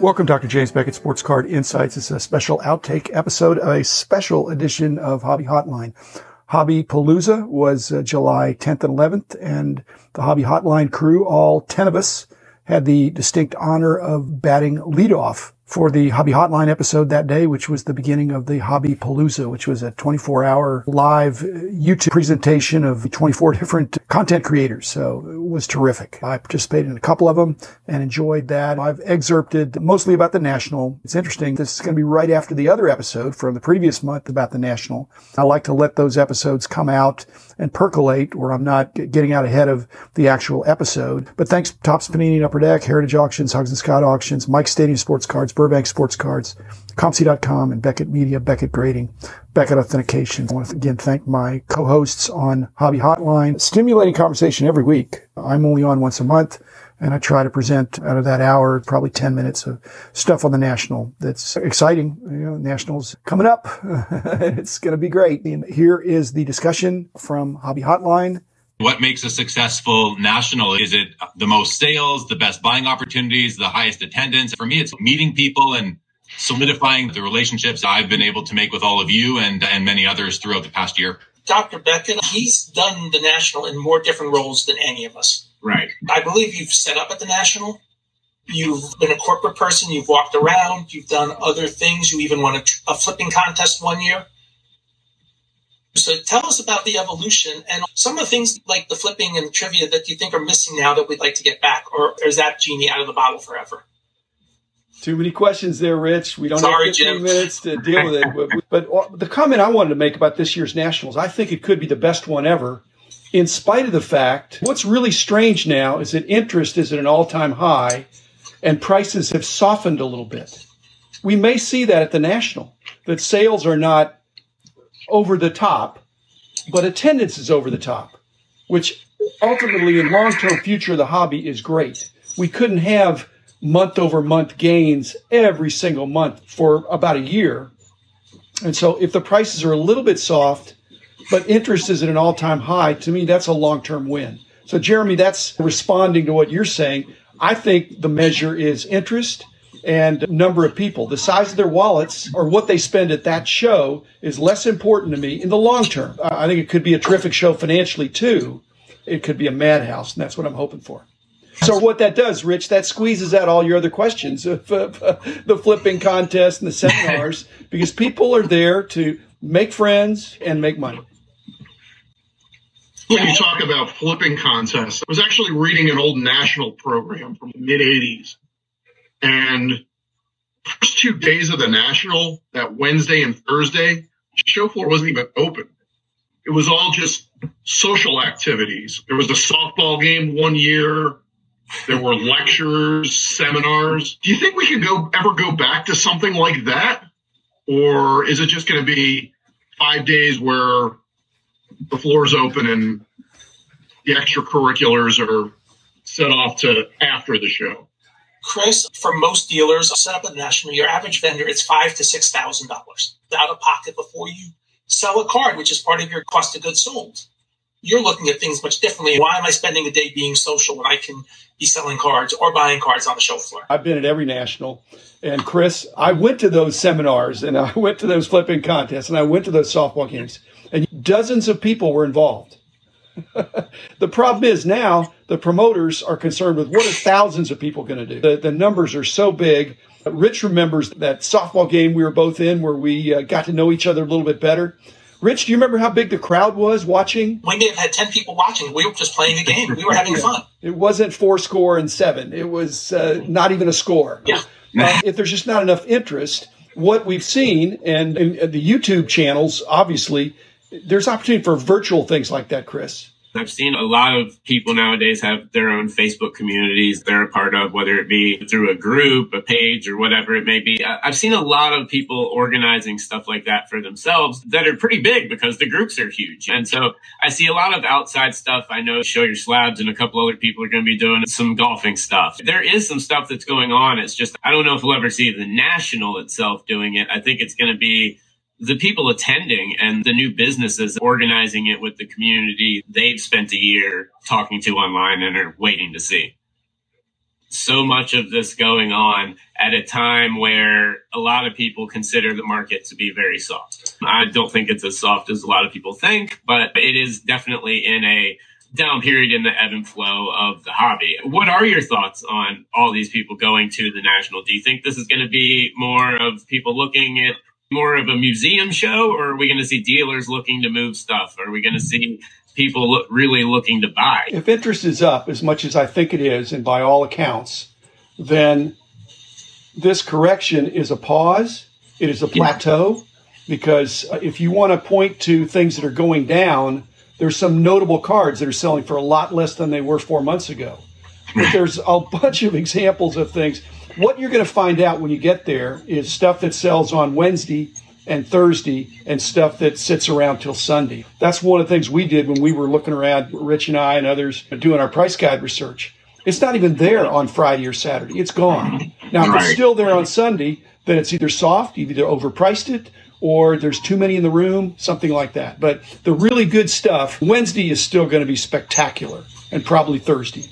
Welcome, Dr. James Beckett, Sports Card Insights. It's a special outtake episode, of a special edition of Hobby Hotline. Hobby Palooza was uh, July 10th and 11th, and the Hobby Hotline crew, all 10 of us, had the distinct honor of batting leadoff for the Hobby Hotline episode that day, which was the beginning of the Hobby Palooza, which was a 24 hour live uh, YouTube presentation of 24 different content creators. So it was terrific. I participated in a couple of them and enjoyed that. I've excerpted mostly about the National. It's interesting. This is going to be right after the other episode from the previous month about the National. I like to let those episodes come out and percolate where I'm not getting out ahead of the actual episode. But thanks Topps Panini and Upper Deck, Heritage Auctions, Huggins and Scott Auctions, Mike Stadium Sports Cards, Burbank Sports Cards, COMC.com, and Beckett Media, Beckett Grading, Beckett Authentication. I want to again thank my co-hosts on Hobby Hotline. Stimulating conversation every week. I'm only on once a month. And I try to present out of that hour, probably 10 minutes of stuff on the national that's exciting. You know, nationals coming up. it's going to be great. And here is the discussion from Hobby Hotline. What makes a successful national? Is it the most sales, the best buying opportunities, the highest attendance? For me, it's meeting people and solidifying the relationships I've been able to make with all of you and, and many others throughout the past year. Dr. Beckett, he's done the national in more different roles than any of us. Right. I believe you've set up at the national. You've been a corporate person. You've walked around. You've done other things. You even won a, a flipping contest one year. So tell us about the evolution and some of the things like the flipping and trivia that you think are missing now that we'd like to get back, or is that genie out of the bottle forever? Too many questions there, Rich. We don't Sorry, have 15 Jim. minutes to deal with it. But, but uh, the comment I wanted to make about this year's Nationals, I think it could be the best one ever, in spite of the fact what's really strange now is that interest is at an all-time high and prices have softened a little bit. We may see that at the National, that sales are not over the top, but attendance is over the top, which ultimately in long-term future of the hobby is great. We couldn't have month over month gains every single month for about a year. And so if the prices are a little bit soft, but interest is at an all time high, to me, that's a long term win. So, Jeremy, that's responding to what you're saying. I think the measure is interest and number of people. The size of their wallets or what they spend at that show is less important to me in the long term. I think it could be a terrific show financially too. It could be a madhouse, and that's what I'm hoping for. So what that does, Rich, that squeezes out all your other questions of uh, the flipping contest and the seminars because people are there to make friends and make money. When you talk about flipping contests, I was actually reading an old national program from the mid 80s. And first two days of the national, that Wednesday and Thursday, show floor wasn't even open. It was all just social activities. There was a softball game one year. There were lectures, seminars. Do you think we could go ever go back to something like that? Or is it just going to be five days where the floor is open and the extracurriculars are set off to after the show? Chris, for most dealers set up the national, your average vendor it's five to six thousand dollars out of pocket before you sell a card, which is part of your cost of goods sold. You're looking at things much differently. Why am I spending a day being social when I can be selling cards or buying cards on the show floor? I've been at every national. And Chris, I went to those seminars and I went to those flipping contests and I went to those softball games and dozens of people were involved. The problem is now the promoters are concerned with what are thousands of people going to do? The, the numbers are so big. Rich remembers that softball game we were both in where we uh, got to know each other a little bit better. Rich, do you remember how big the crowd was watching? We may have had 10 people watching. We were just playing a game. We were having fun. It wasn't four score and seven. It was uh, not even a score. Yeah. Uh, if there's just not enough interest, what we've seen, and, and the YouTube channels, obviously, there's opportunity for virtual things like that, Chris. I've seen a lot of people nowadays have their own Facebook communities they're a part of, whether it be through a group, a page, or whatever it may be. I've seen a lot of people organizing stuff like that for themselves that are pretty big because the groups are huge. And so I see a lot of outside stuff. I know Show Your Slabs and a couple other people are going to be doing some golfing stuff. There is some stuff that's going on. It's just, I don't know if we'll ever see the national itself doing it. I think it's going to be the people attending and the new businesses organizing it with the community they've spent a year talking to online and are waiting to see. so much of this going on at a time where a lot of people consider the market to be very soft. I don't think it's as soft as a lot of people think, but it is definitely in a down period in the ebb and flow of the hobby. What are your thoughts on all these people going to the national? Do you think this is going to be more of people looking at more of a museum show or are we going to see dealers looking to move stuff? Are we going to see people look, really looking to buy? If interest is up as much as I think it is, and by all accounts, then this correction is a pause. It is a plateau because uh, if you want to point to things that are going down, there's some notable cards that are selling for a lot less than they were four months ago. But there's a bunch of examples of things. What you're going to find out when you get there is stuff that sells on Wednesday and Thursday and stuff that sits around till Sunday. That's one of the things we did when we were looking around, Rich and I and others doing our price guide research. It's not even there on Friday or Saturday. It's gone. Now, if it's still there on Sunday, then it's either soft, you've either overpriced it, or there's too many in the room, something like that. But the really good stuff, Wednesday is still going to be spectacular, and probably Thursday.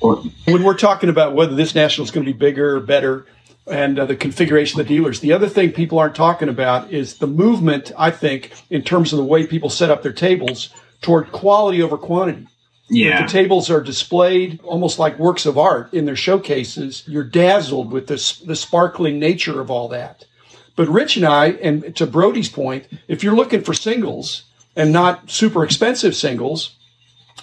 When we're talking about whether this national is going to be bigger or better, and uh, the configuration of the dealers. The other thing people aren't talking about is the movement, I think, in terms of the way people set up their tables toward quality over quantity. Yeah. If the tables are displayed almost like works of art in their showcases, you're dazzled with this, the sparkling nature of all that. But Rich and I, and to Brody's point, if you're looking for singles and not super expensive singles,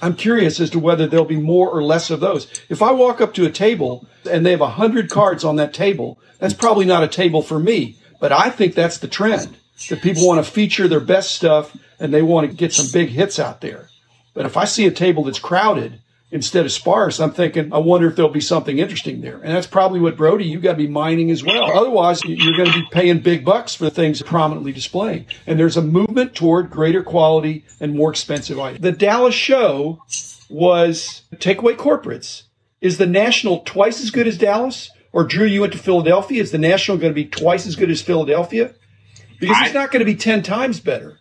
I'm curious as to whether there'll be more or less of those. If I walk up to a table and they have a hundred cards on that table, that's probably not a table for me. But I think that's the trend that people want to feature their best stuff and they want to get some big hits out there. But if I see a table that's crowded instead of sparse, I'm thinking, I wonder if there'll be something interesting there. And that's probably what Brody, you got to be mining as well. Otherwise, you're going to be paying big bucks for things prominently displaying. And there's a movement toward greater quality and more expensive items. The Dallas show was takeaway corporates. Is the National twice as good as Dallas? Or Drew, you went to Philadelphia. Is the National going to be twice as good as Philadelphia? Because I, it's not going to be 10 times better.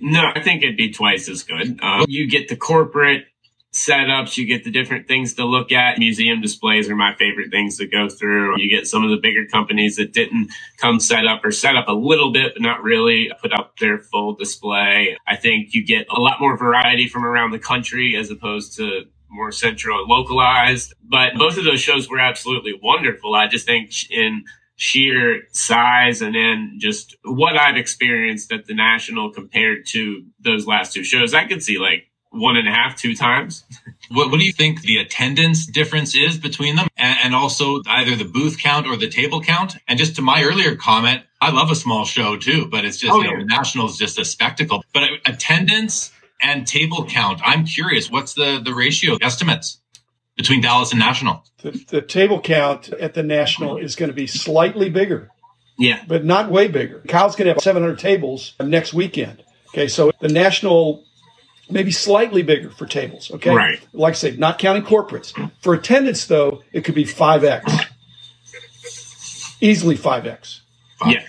No, I think it'd be twice as good. Um, you get the corporate setups. You get the different things to look at. Museum displays are my favorite things to go through. You get some of the bigger companies that didn't come set up or set up a little bit, but not really put up their full display. I think you get a lot more variety from around the country as opposed to more central and localized. But both of those shows were absolutely wonderful. I just think in sheer size and then just what I've experienced at the national compared to those last two shows, I could see like one and a half, two times. What, what do you think the attendance difference is between them? And, and, also either the booth count or the table count? And just to my earlier comment, I love a small show too, but it's just, oh, you know, the national is just a spectacle. But attendance and table count, I'm curious, what's the, the ratio estimates between Dallas and national? The, the table count at the national is going to be slightly bigger. Yeah. But not way bigger. Kyle's going to have 700 tables next weekend. Okay. So the national maybe slightly bigger for tables. Okay. Right. Like I say, not counting corporates. For attendance, though, it could be 5X. Easily 5X. Yeah.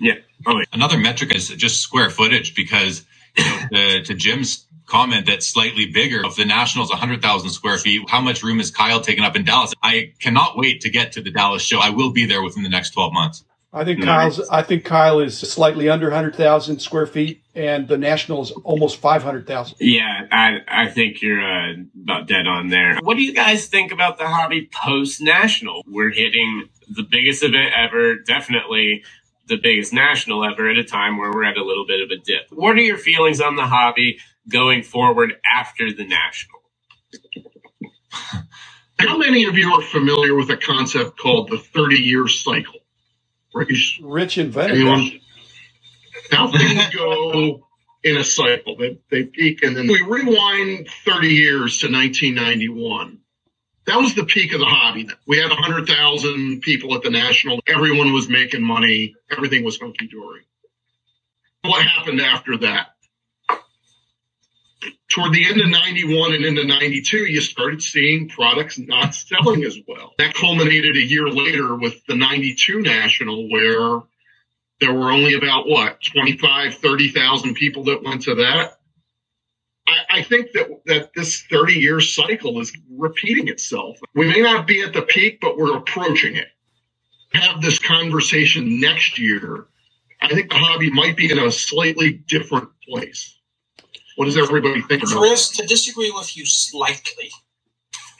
Yeah. Oh, Another metric is just square footage because you know, the, to Jim's comment that slightly bigger. If the Nationals 100,000 square feet, how much room is Kyle taking up in Dallas? I cannot wait to get to the Dallas show. I will be there within the next 12 months. I think Kyle's. I think Kyle is slightly under 100,000 square feet, and the National is almost 500,000. Yeah, I I think you're uh, about dead on there. What do you guys think about the hobby post National? We're hitting the biggest event ever, definitely the biggest national ever at a time where we're at a little bit of a dip. What are your feelings on the hobby going forward after the national? How many of you are familiar with a concept called the 30 year cycle? Rich, Rich invented Anyone? How things go in a cycle. They, they peak and then we rewind 30 years to 1991. That was the peak of the hobby. We had 100,000 people at the National. Everyone was making money. Everything was hunky dory. What happened after that? Toward the end of 91 and into 92, you started seeing products not selling as well. That culminated a year later with the 92 National, where there were only about what, 25, 30,000 people that went to that. I, I think that that this 30 year cycle is repeating itself. We may not be at the peak, but we're approaching it. Have this conversation next year. I think the hobby might be in a slightly different place. What does everybody think about Chris, to disagree with you slightly,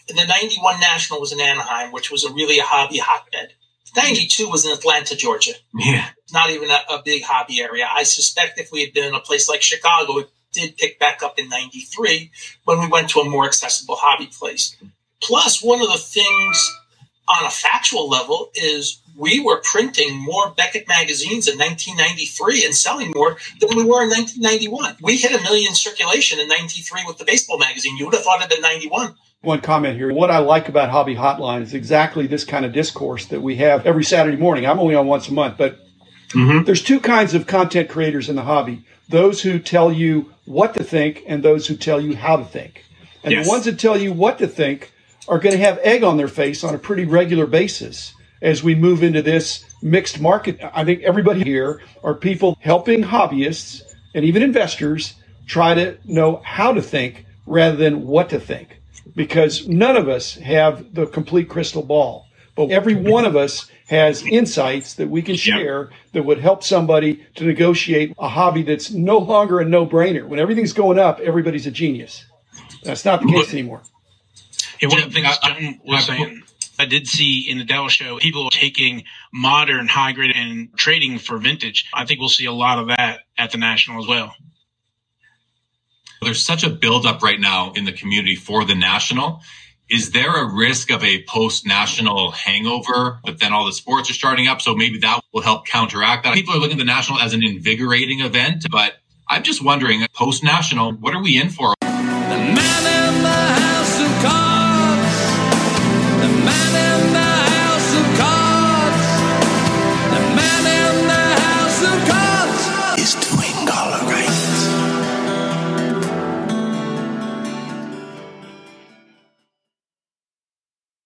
the 91 National was in Anaheim, which was a really a hobby hotbed. 92 was in Atlanta, Georgia. Yeah. Not even a, a big hobby area. I suspect if we had been in a place like Chicago, it did pick back up in 93 when we went to a more accessible hobby place. Plus, one of the things on a factual level is we were printing more Beckett magazines in 1993 and selling more than we were in 1991. We hit a million circulation in 93 with the baseball magazine. You would have thought it in 91. One comment here. What I like about Hobby Hotline is exactly this kind of discourse that we have every Saturday morning. I'm only on once a month, but Mhm. there's two kinds of content creators in the hobby those who tell you what to think and those who tell you how to think. And Yes. the ones that tell you what to think are going to have egg on their face on a pretty regular basis as we move into this mixed market. I think everybody here are people helping hobbyists and even investors try to know how to think rather than what to think because none of us have the complete crystal ball. But every one of us has insights that we can share that would help somebody to negotiate a hobby that's no longer a no brainer. When everything's going up, everybody's a genius. That's not the case anymore. Hey, one Yeah, of the things I- I- John was I- saying, I did see in the Dell show people taking modern high grade and trading for vintage. I think we'll see a lot of that at the National as well. There's such a buildup right now in the community for the national. Is there a risk of a post national hangover, but then all the sports are starting up? So maybe that will help counteract that. People are looking at the national as an invigorating event, but I'm just wondering post national, what are we in for? The